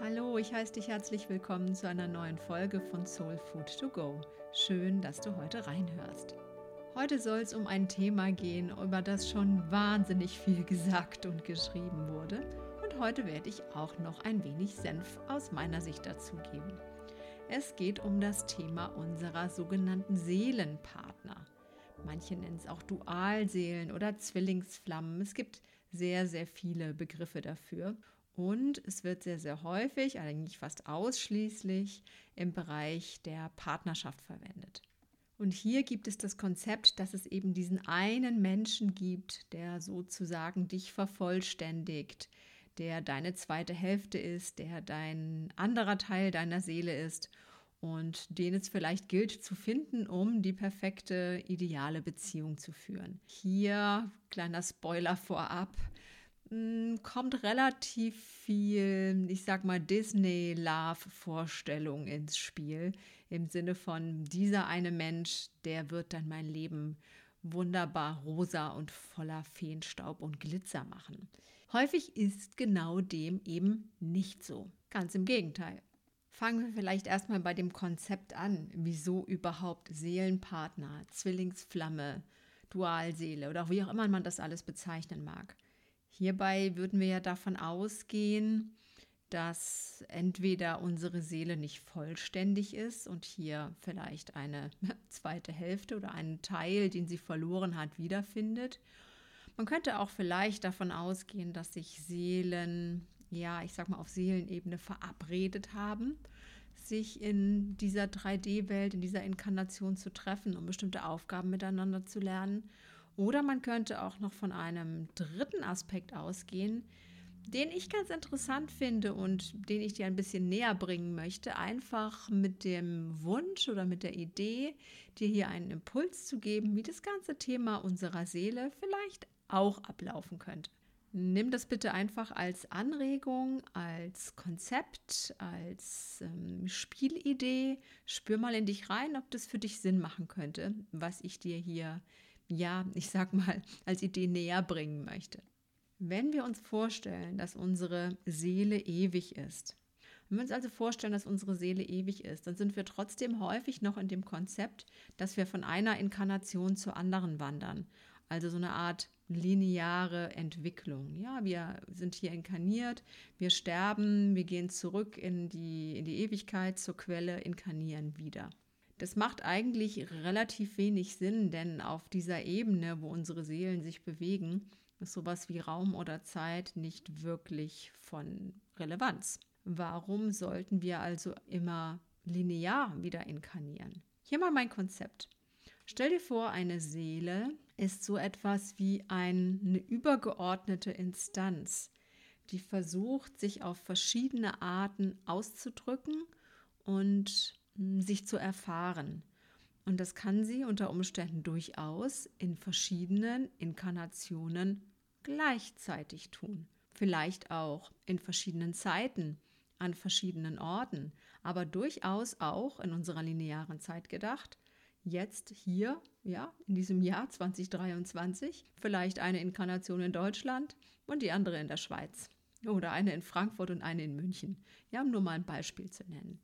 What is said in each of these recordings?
Hallo, ich heiße dich herzlich willkommen zu einer neuen Folge von Soul Food to Go. Schön, dass du heute reinhörst. Heute soll es um ein Thema gehen, über das schon wahnsinnig viel gesagt und geschrieben wurde. Und heute werde ich auch noch ein wenig Senf aus meiner Sicht dazu geben. Es geht um das Thema unserer sogenannten Seelenpartner. Manche nennen es auch Dualseelen oder Zwillingsflammen. Es gibt sehr, sehr viele Begriffe dafür. Und es wird sehr, sehr häufig, eigentlich fast ausschließlich im Bereich der Partnerschaft verwendet. Und hier gibt es das Konzept, dass es eben diesen einen Menschen gibt, der sozusagen dich vervollständigt, der deine zweite Hälfte ist, der dein anderer Teil deiner Seele ist und den es vielleicht gilt zu finden, um die perfekte, ideale Beziehung zu führen. Hier kleiner Spoiler vorab kommt relativ viel, ich sag mal, Disney-Love-Vorstellung ins Spiel. Im Sinne von, dieser eine Mensch, der wird dann mein Leben wunderbar rosa und voller Feenstaub und Glitzer machen. Häufig ist genau dem eben nicht so. Ganz im Gegenteil. Fangen wir vielleicht erstmal bei dem Konzept an, wieso überhaupt Seelenpartner, Zwillingsflamme, Dualseele oder wie auch immer man das alles bezeichnen mag. Hierbei würden wir ja davon ausgehen, dass entweder unsere Seele nicht vollständig ist und hier vielleicht eine zweite Hälfte oder einen Teil, den sie verloren hat, wiederfindet. Man könnte auch vielleicht davon ausgehen, dass sich Seelen, ja, ich sag mal, auf Seelenebene verabredet haben, sich in dieser 3D-Welt, in dieser Inkarnation zu treffen, um bestimmte Aufgaben miteinander zu lernen oder man könnte auch noch von einem dritten Aspekt ausgehen, den ich ganz interessant finde und den ich dir ein bisschen näher bringen möchte, einfach mit dem Wunsch oder mit der Idee, dir hier einen Impuls zu geben, wie das ganze Thema unserer Seele vielleicht auch ablaufen könnte. Nimm das bitte einfach als Anregung, als Konzept, als ähm, Spielidee. Spür mal in dich rein, ob das für dich Sinn machen könnte, was ich dir hier ja, ich sag mal, als Idee näher bringen möchte. Wenn wir uns vorstellen, dass unsere Seele ewig ist, wenn wir uns also vorstellen, dass unsere Seele ewig ist, dann sind wir trotzdem häufig noch in dem Konzept, dass wir von einer Inkarnation zur anderen wandern. Also so eine Art lineare Entwicklung. Ja, wir sind hier inkarniert, wir sterben, wir gehen zurück in die, in die Ewigkeit zur Quelle, inkarnieren wieder. Das macht eigentlich relativ wenig Sinn, denn auf dieser Ebene, wo unsere Seelen sich bewegen, ist sowas wie Raum oder Zeit nicht wirklich von Relevanz. Warum sollten wir also immer linear wieder inkarnieren? Hier mal mein Konzept. Stell dir vor, eine Seele ist so etwas wie eine übergeordnete Instanz, die versucht, sich auf verschiedene Arten auszudrücken und sich zu erfahren. Und das kann sie unter Umständen durchaus in verschiedenen Inkarnationen gleichzeitig tun. Vielleicht auch in verschiedenen Zeiten, an verschiedenen Orten, aber durchaus auch in unserer linearen Zeit gedacht. Jetzt hier, ja, in diesem Jahr 2023, vielleicht eine Inkarnation in Deutschland und die andere in der Schweiz. Oder eine in Frankfurt und eine in München. Ja, um nur mal ein Beispiel zu nennen.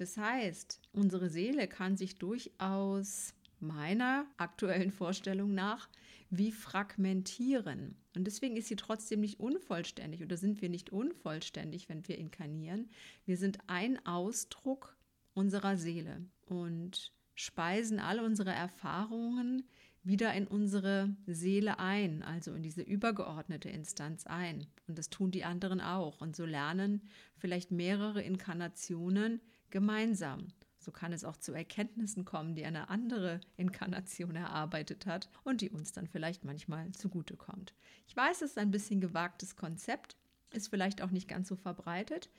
Das heißt, unsere Seele kann sich durchaus meiner aktuellen Vorstellung nach wie fragmentieren. Und deswegen ist sie trotzdem nicht unvollständig oder sind wir nicht unvollständig, wenn wir inkarnieren. Wir sind ein Ausdruck unserer Seele und speisen alle unsere Erfahrungen wieder in unsere Seele ein, also in diese übergeordnete Instanz ein. Und das tun die anderen auch. Und so lernen vielleicht mehrere Inkarnationen gemeinsam. So kann es auch zu Erkenntnissen kommen, die eine andere Inkarnation erarbeitet hat und die uns dann vielleicht manchmal zugutekommt. Ich weiß, es ist ein bisschen gewagtes Konzept, ist vielleicht auch nicht ganz so verbreitet,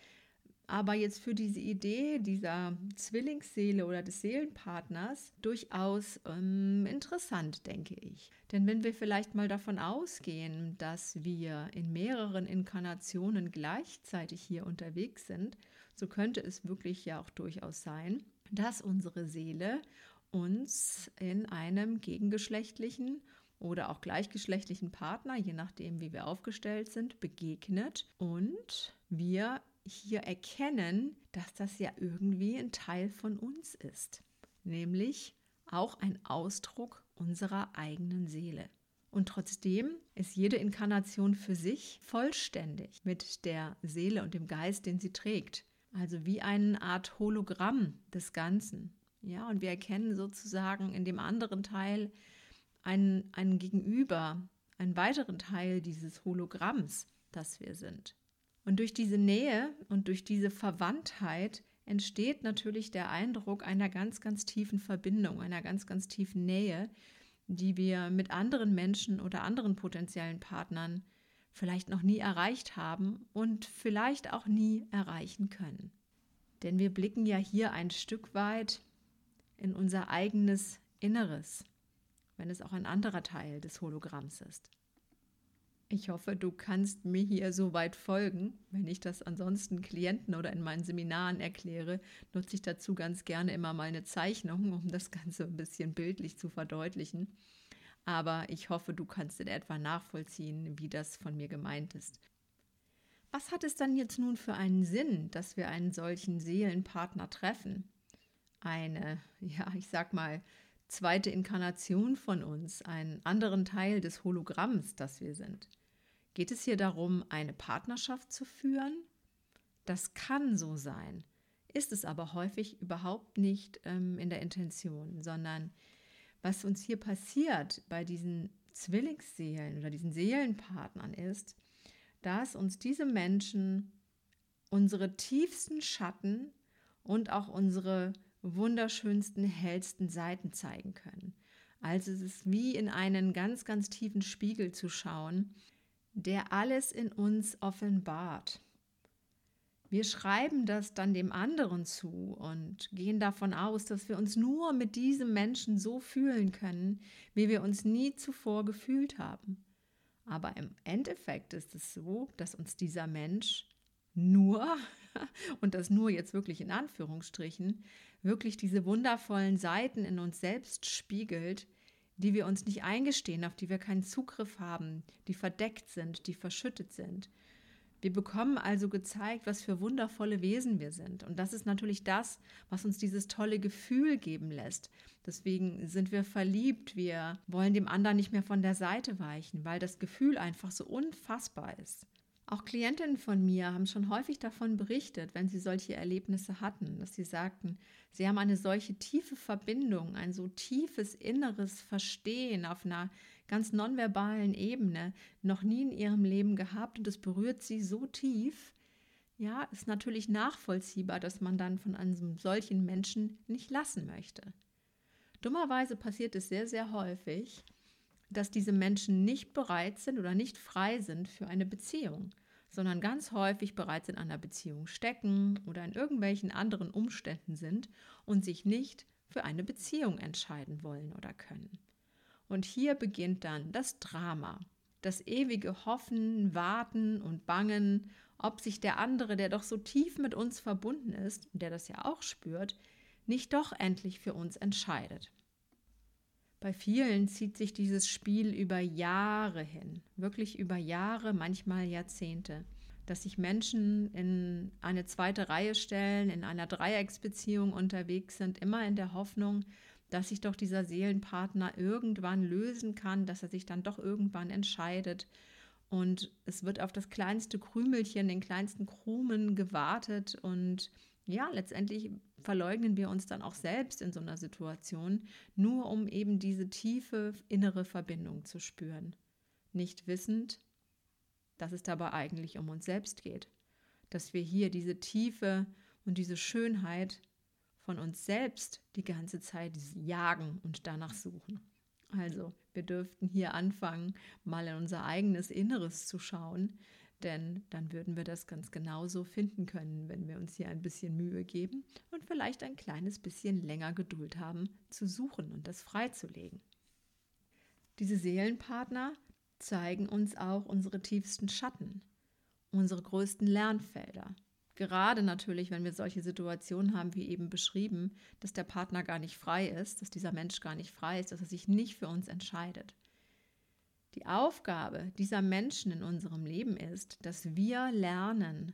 aber jetzt für diese Idee dieser Zwillingsseele oder des Seelenpartners durchaus ähm, interessant, denke ich. Denn wenn wir vielleicht mal davon ausgehen, dass wir in mehreren Inkarnationen gleichzeitig hier unterwegs sind, so könnte es wirklich ja auch durchaus sein, dass unsere Seele uns in einem gegengeschlechtlichen oder auch gleichgeschlechtlichen Partner, je nachdem, wie wir aufgestellt sind, begegnet und wir hier erkennen, dass das ja irgendwie ein Teil von uns ist, nämlich auch ein Ausdruck unserer eigenen Seele. Und trotzdem ist jede Inkarnation für sich vollständig mit der Seele und dem Geist, den sie trägt. Also wie eine Art Hologramm des Ganzen. Ja, und wir erkennen sozusagen in dem anderen Teil einen, einen Gegenüber, einen weiteren Teil dieses Hologramms, das wir sind. Und durch diese Nähe und durch diese Verwandtheit entsteht natürlich der Eindruck einer ganz, ganz tiefen Verbindung, einer ganz, ganz tiefen Nähe, die wir mit anderen Menschen oder anderen potenziellen Partnern vielleicht noch nie erreicht haben und vielleicht auch nie erreichen können. Denn wir blicken ja hier ein Stück weit in unser eigenes Inneres, wenn es auch ein anderer Teil des Hologramms ist. Ich hoffe, du kannst mir hier so weit folgen. Wenn ich das ansonsten Klienten oder in meinen Seminaren erkläre, nutze ich dazu ganz gerne immer mal eine Zeichnung, um das Ganze ein bisschen bildlich zu verdeutlichen. Aber ich hoffe, du kannst in etwa nachvollziehen, wie das von mir gemeint ist. Was hat es dann jetzt nun für einen Sinn, dass wir einen solchen Seelenpartner treffen? Eine, ja, ich sag mal, zweite Inkarnation von uns, einen anderen Teil des Hologramms, das wir sind. Geht es hier darum, eine Partnerschaft zu führen? Das kann so sein, ist es aber häufig überhaupt nicht ähm, in der Intention, sondern was uns hier passiert bei diesen Zwillingsseelen oder diesen Seelenpartnern ist, dass uns diese Menschen unsere tiefsten Schatten und auch unsere wunderschönsten, hellsten Seiten zeigen können. Also es ist wie in einen ganz, ganz tiefen Spiegel zu schauen, der alles in uns offenbart. Wir schreiben das dann dem anderen zu und gehen davon aus, dass wir uns nur mit diesem Menschen so fühlen können, wie wir uns nie zuvor gefühlt haben. Aber im Endeffekt ist es so, dass uns dieser Mensch nur, und das nur jetzt wirklich in Anführungsstrichen, wirklich diese wundervollen Seiten in uns selbst spiegelt, die wir uns nicht eingestehen, auf die wir keinen Zugriff haben, die verdeckt sind, die verschüttet sind. Wir bekommen also gezeigt, was für wundervolle Wesen wir sind. Und das ist natürlich das, was uns dieses tolle Gefühl geben lässt. Deswegen sind wir verliebt, wir wollen dem anderen nicht mehr von der Seite weichen, weil das Gefühl einfach so unfassbar ist. Auch Klientinnen von mir haben schon häufig davon berichtet, wenn sie solche Erlebnisse hatten, dass sie sagten, sie haben eine solche tiefe Verbindung, ein so tiefes inneres Verstehen auf einer ganz nonverbalen Ebene noch nie in ihrem Leben gehabt und es berührt sie so tief. Ja, ist natürlich nachvollziehbar, dass man dann von einem solchen Menschen nicht lassen möchte. Dummerweise passiert es sehr, sehr häufig, dass diese Menschen nicht bereit sind oder nicht frei sind für eine Beziehung sondern ganz häufig bereits in einer Beziehung stecken oder in irgendwelchen anderen Umständen sind und sich nicht für eine Beziehung entscheiden wollen oder können. Und hier beginnt dann das Drama, das ewige Hoffen, Warten und Bangen, ob sich der andere, der doch so tief mit uns verbunden ist und der das ja auch spürt, nicht doch endlich für uns entscheidet. Bei vielen zieht sich dieses Spiel über Jahre hin, wirklich über Jahre, manchmal Jahrzehnte, dass sich Menschen in eine zweite Reihe stellen, in einer Dreiecksbeziehung unterwegs sind, immer in der Hoffnung, dass sich doch dieser Seelenpartner irgendwann lösen kann, dass er sich dann doch irgendwann entscheidet. Und es wird auf das kleinste Krümelchen, den kleinsten Krumen gewartet und ja, letztendlich verleugnen wir uns dann auch selbst in so einer Situation, nur um eben diese tiefe innere Verbindung zu spüren. Nicht wissend, dass es dabei eigentlich um uns selbst geht. Dass wir hier diese Tiefe und diese Schönheit von uns selbst die ganze Zeit jagen und danach suchen. Also, wir dürften hier anfangen, mal in unser eigenes Inneres zu schauen, denn dann würden wir das ganz genauso finden können, wenn wir uns hier ein bisschen Mühe geben und vielleicht ein kleines bisschen länger Geduld haben, zu suchen und das freizulegen. Diese Seelenpartner zeigen uns auch unsere tiefsten Schatten, unsere größten Lernfelder. Gerade natürlich, wenn wir solche Situationen haben, wie eben beschrieben, dass der Partner gar nicht frei ist, dass dieser Mensch gar nicht frei ist, dass er sich nicht für uns entscheidet. Die Aufgabe dieser Menschen in unserem Leben ist, dass wir lernen,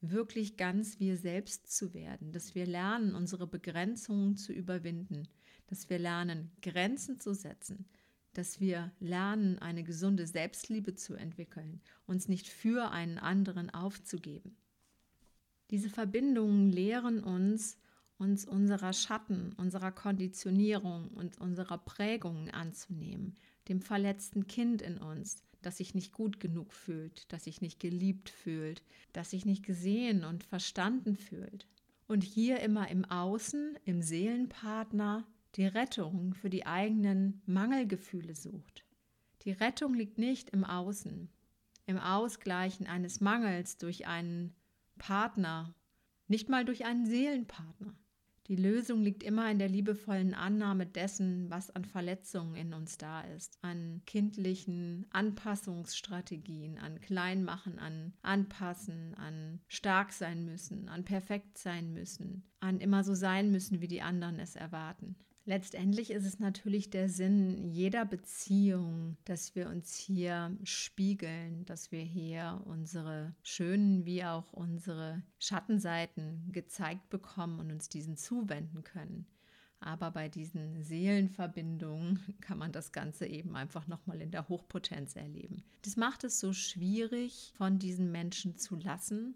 wirklich ganz wir selbst zu werden, dass wir lernen, unsere Begrenzungen zu überwinden, dass wir lernen, Grenzen zu setzen, dass wir lernen, eine gesunde Selbstliebe zu entwickeln, uns nicht für einen anderen aufzugeben. Diese Verbindungen lehren uns, uns unserer Schatten, unserer Konditionierung und unserer Prägungen anzunehmen, dem verletzten Kind in uns, das sich nicht gut genug fühlt, das sich nicht geliebt fühlt, das sich nicht gesehen und verstanden fühlt. Und hier immer im Außen, im Seelenpartner, die Rettung für die eigenen Mangelgefühle sucht. Die Rettung liegt nicht im Außen, im Ausgleichen eines Mangels durch einen Partner, nicht mal durch einen Seelenpartner. Die Lösung liegt immer in der liebevollen Annahme dessen, was an Verletzungen in uns da ist, an kindlichen Anpassungsstrategien, an Kleinmachen, an Anpassen, an stark sein müssen, an perfekt sein müssen, an immer so sein müssen, wie die anderen es erwarten. Letztendlich ist es natürlich der Sinn jeder Beziehung, dass wir uns hier spiegeln, dass wir hier unsere schönen wie auch unsere Schattenseiten gezeigt bekommen und uns diesen zuwenden können. Aber bei diesen Seelenverbindungen kann man das Ganze eben einfach nochmal in der Hochpotenz erleben. Das macht es so schwierig, von diesen Menschen zu lassen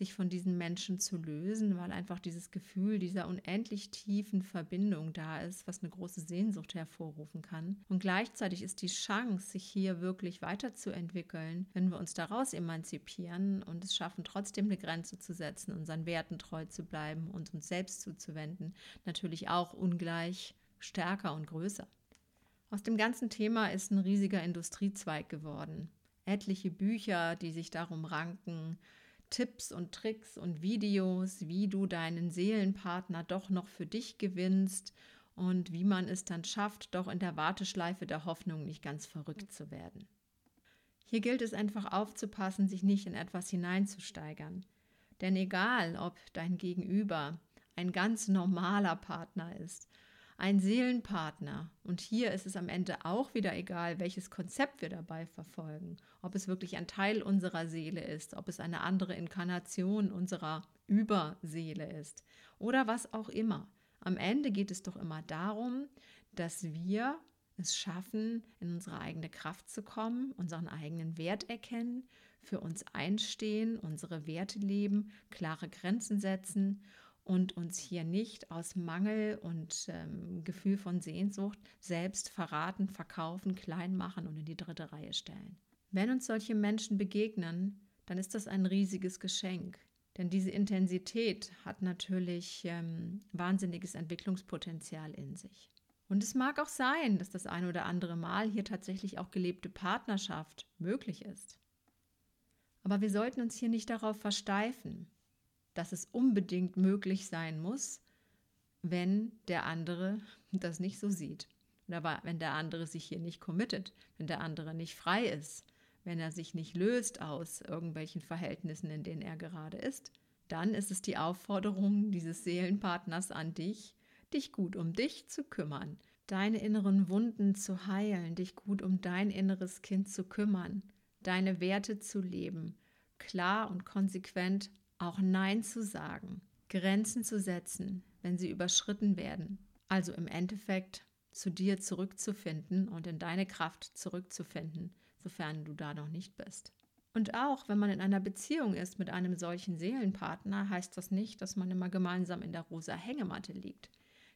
sich von diesen Menschen zu lösen, weil einfach dieses Gefühl dieser unendlich tiefen Verbindung da ist, was eine große Sehnsucht hervorrufen kann. Und gleichzeitig ist die Chance, sich hier wirklich weiterzuentwickeln, wenn wir uns daraus emanzipieren und es schaffen, trotzdem eine Grenze zu setzen, unseren Werten treu zu bleiben und uns selbst zuzuwenden, natürlich auch ungleich stärker und größer. Aus dem ganzen Thema ist ein riesiger Industriezweig geworden. Etliche Bücher, die sich darum ranken, Tipps und Tricks und Videos, wie du deinen Seelenpartner doch noch für dich gewinnst und wie man es dann schafft, doch in der Warteschleife der Hoffnung nicht ganz verrückt zu werden. Hier gilt es einfach aufzupassen, sich nicht in etwas hineinzusteigern. Denn egal, ob dein Gegenüber ein ganz normaler Partner ist ein Seelenpartner. Und hier ist es am Ende auch wieder egal, welches Konzept wir dabei verfolgen. Ob es wirklich ein Teil unserer Seele ist, ob es eine andere Inkarnation unserer Überseele ist oder was auch immer. Am Ende geht es doch immer darum, dass wir es schaffen, in unsere eigene Kraft zu kommen, unseren eigenen Wert erkennen, für uns einstehen, unsere Werte leben, klare Grenzen setzen und uns hier nicht aus Mangel und ähm, Gefühl von Sehnsucht selbst verraten, verkaufen, klein machen und in die dritte Reihe stellen. Wenn uns solche Menschen begegnen, dann ist das ein riesiges Geschenk. Denn diese Intensität hat natürlich ähm, wahnsinniges Entwicklungspotenzial in sich. Und es mag auch sein, dass das ein oder andere Mal hier tatsächlich auch gelebte Partnerschaft möglich ist. Aber wir sollten uns hier nicht darauf versteifen dass es unbedingt möglich sein muss, wenn der andere das nicht so sieht. Oder wenn der andere sich hier nicht committet, wenn der andere nicht frei ist, wenn er sich nicht löst aus irgendwelchen Verhältnissen, in denen er gerade ist, dann ist es die Aufforderung dieses Seelenpartners an dich, dich gut um dich zu kümmern, deine inneren Wunden zu heilen, dich gut um dein inneres Kind zu kümmern, deine Werte zu leben, klar und konsequent auch Nein zu sagen, Grenzen zu setzen, wenn sie überschritten werden. Also im Endeffekt zu dir zurückzufinden und in deine Kraft zurückzufinden, sofern du da noch nicht bist. Und auch wenn man in einer Beziehung ist mit einem solchen Seelenpartner, heißt das nicht, dass man immer gemeinsam in der rosa Hängematte liegt.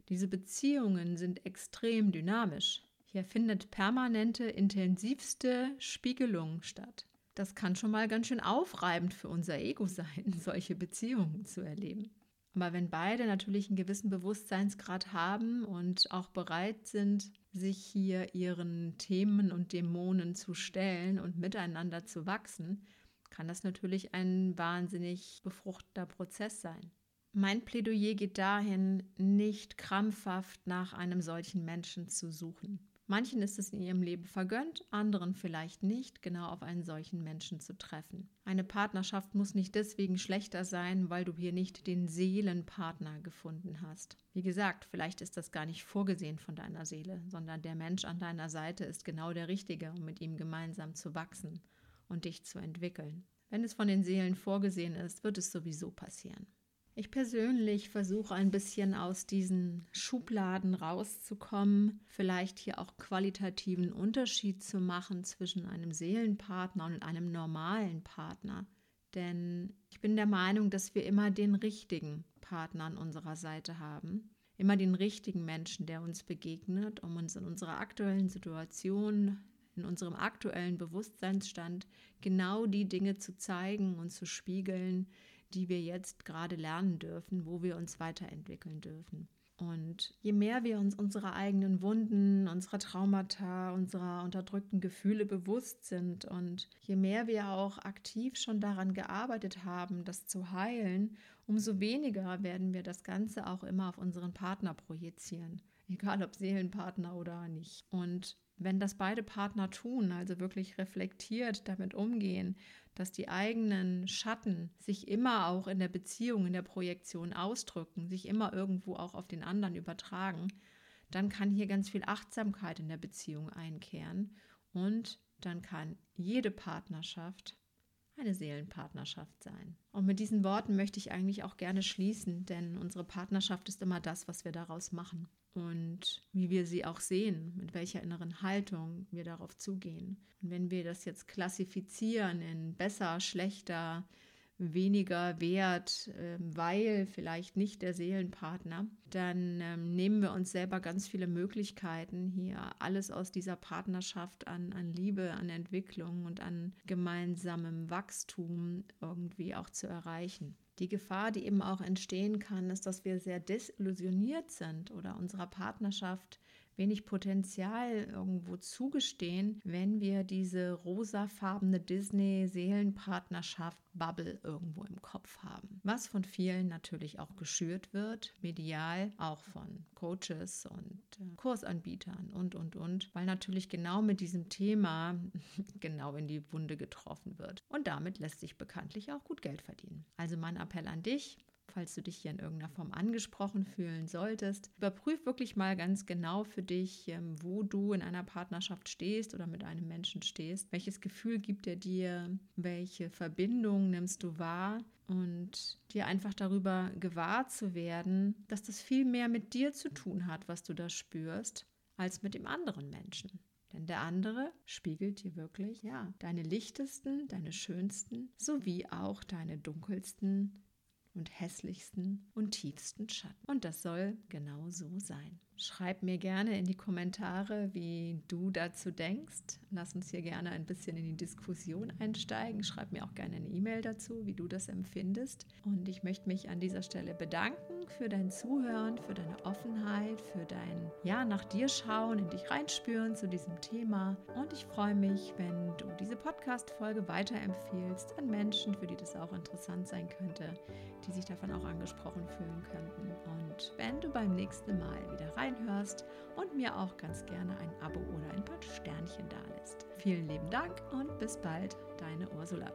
Diese Beziehungen sind extrem dynamisch. Hier findet permanente, intensivste Spiegelung statt das kann schon mal ganz schön aufreibend für unser Ego sein, solche Beziehungen zu erleben. Aber wenn beide natürlich einen gewissen Bewusstseinsgrad haben und auch bereit sind, sich hier ihren Themen und Dämonen zu stellen und miteinander zu wachsen, kann das natürlich ein wahnsinnig befruchtender Prozess sein. Mein Plädoyer geht dahin, nicht krampfhaft nach einem solchen Menschen zu suchen. Manchen ist es in ihrem Leben vergönnt, anderen vielleicht nicht, genau auf einen solchen Menschen zu treffen. Eine Partnerschaft muss nicht deswegen schlechter sein, weil du hier nicht den Seelenpartner gefunden hast. Wie gesagt, vielleicht ist das gar nicht vorgesehen von deiner Seele, sondern der Mensch an deiner Seite ist genau der Richtige, um mit ihm gemeinsam zu wachsen und dich zu entwickeln. Wenn es von den Seelen vorgesehen ist, wird es sowieso passieren. Ich persönlich versuche ein bisschen aus diesen Schubladen rauszukommen, vielleicht hier auch qualitativen Unterschied zu machen zwischen einem Seelenpartner und einem normalen Partner. Denn ich bin der Meinung, dass wir immer den richtigen Partner an unserer Seite haben. Immer den richtigen Menschen, der uns begegnet, um uns in unserer aktuellen Situation, in unserem aktuellen Bewusstseinsstand genau die Dinge zu zeigen und zu spiegeln, die wir jetzt gerade lernen dürfen, wo wir uns weiterentwickeln dürfen. Und je mehr wir uns unserer eigenen Wunden, unserer Traumata, unserer unterdrückten Gefühle bewusst sind und je mehr wir auch aktiv schon daran gearbeitet haben, das zu heilen, umso weniger werden wir das Ganze auch immer auf unseren Partner projizieren. Egal ob Seelenpartner oder nicht. Und wenn das beide Partner tun, also wirklich reflektiert damit umgehen, dass die eigenen Schatten sich immer auch in der Beziehung, in der Projektion ausdrücken, sich immer irgendwo auch auf den anderen übertragen, dann kann hier ganz viel Achtsamkeit in der Beziehung einkehren und dann kann jede Partnerschaft eine Seelenpartnerschaft sein. Und mit diesen Worten möchte ich eigentlich auch gerne schließen, denn unsere Partnerschaft ist immer das, was wir daraus machen und wie wir sie auch sehen, mit welcher inneren Haltung wir darauf zugehen. Und wenn wir das jetzt klassifizieren in besser, schlechter, weniger wert, ähm, weil vielleicht nicht der Seelenpartner, dann ähm, nehmen wir uns selber ganz viele Möglichkeiten, hier alles aus dieser Partnerschaft an, an Liebe, an Entwicklung und an gemeinsamem Wachstum irgendwie auch zu erreichen. Die Gefahr, die eben auch entstehen kann, ist, dass wir sehr desillusioniert sind oder unserer Partnerschaft wenig Potenzial irgendwo zugestehen, wenn wir diese rosafarbene Disney-Seelenpartnerschaft Bubble irgendwo im Kopf haben. Was von vielen natürlich auch geschürt wird, medial, auch von Coaches und äh, Kursanbietern und, und, und, weil natürlich genau mit diesem Thema genau in die Wunde getroffen wird. Und damit lässt sich bekanntlich auch gut Geld verdienen. Also mein Appell an dich, falls du dich hier in irgendeiner Form angesprochen fühlen solltest. Überprüf wirklich mal ganz genau für dich, ähm, wo du in einer Partnerschaft stehst oder mit einem Menschen stehst. Welches Gefühl gibt er dir? Welche Verbindung nimmst du wahr? Und dir einfach darüber gewahr zu werden, dass das viel mehr mit dir zu tun hat, was du da spürst, als mit dem anderen Menschen. Denn der andere spiegelt dir wirklich, ja, deine lichtesten, deine schönsten sowie auch deine dunkelsten und hässlichsten und tiefsten Schatten. Und das soll genau so sein. Schreib mir gerne in die Kommentare, wie du dazu denkst. Lass uns hier gerne ein bisschen in die Diskussion einsteigen. Schreib mir auch gerne eine E-Mail dazu, wie du das empfindest. Und ich möchte mich an dieser Stelle bedanken für dein Zuhören, für deine Offenheit, für dein Ja nach dir schauen, in dich reinspüren zu diesem Thema. Und ich freue mich, wenn du diese Podcast-Folge weiterempfehlst an Menschen, für die das auch interessant sein könnte, die sich davon auch angesprochen fühlen könnten. Und wenn du beim nächsten Mal wieder rein reinhörst und mir auch ganz gerne ein Abo oder ein paar Sternchen da lässt. Vielen lieben Dank und bis bald, deine Ursula.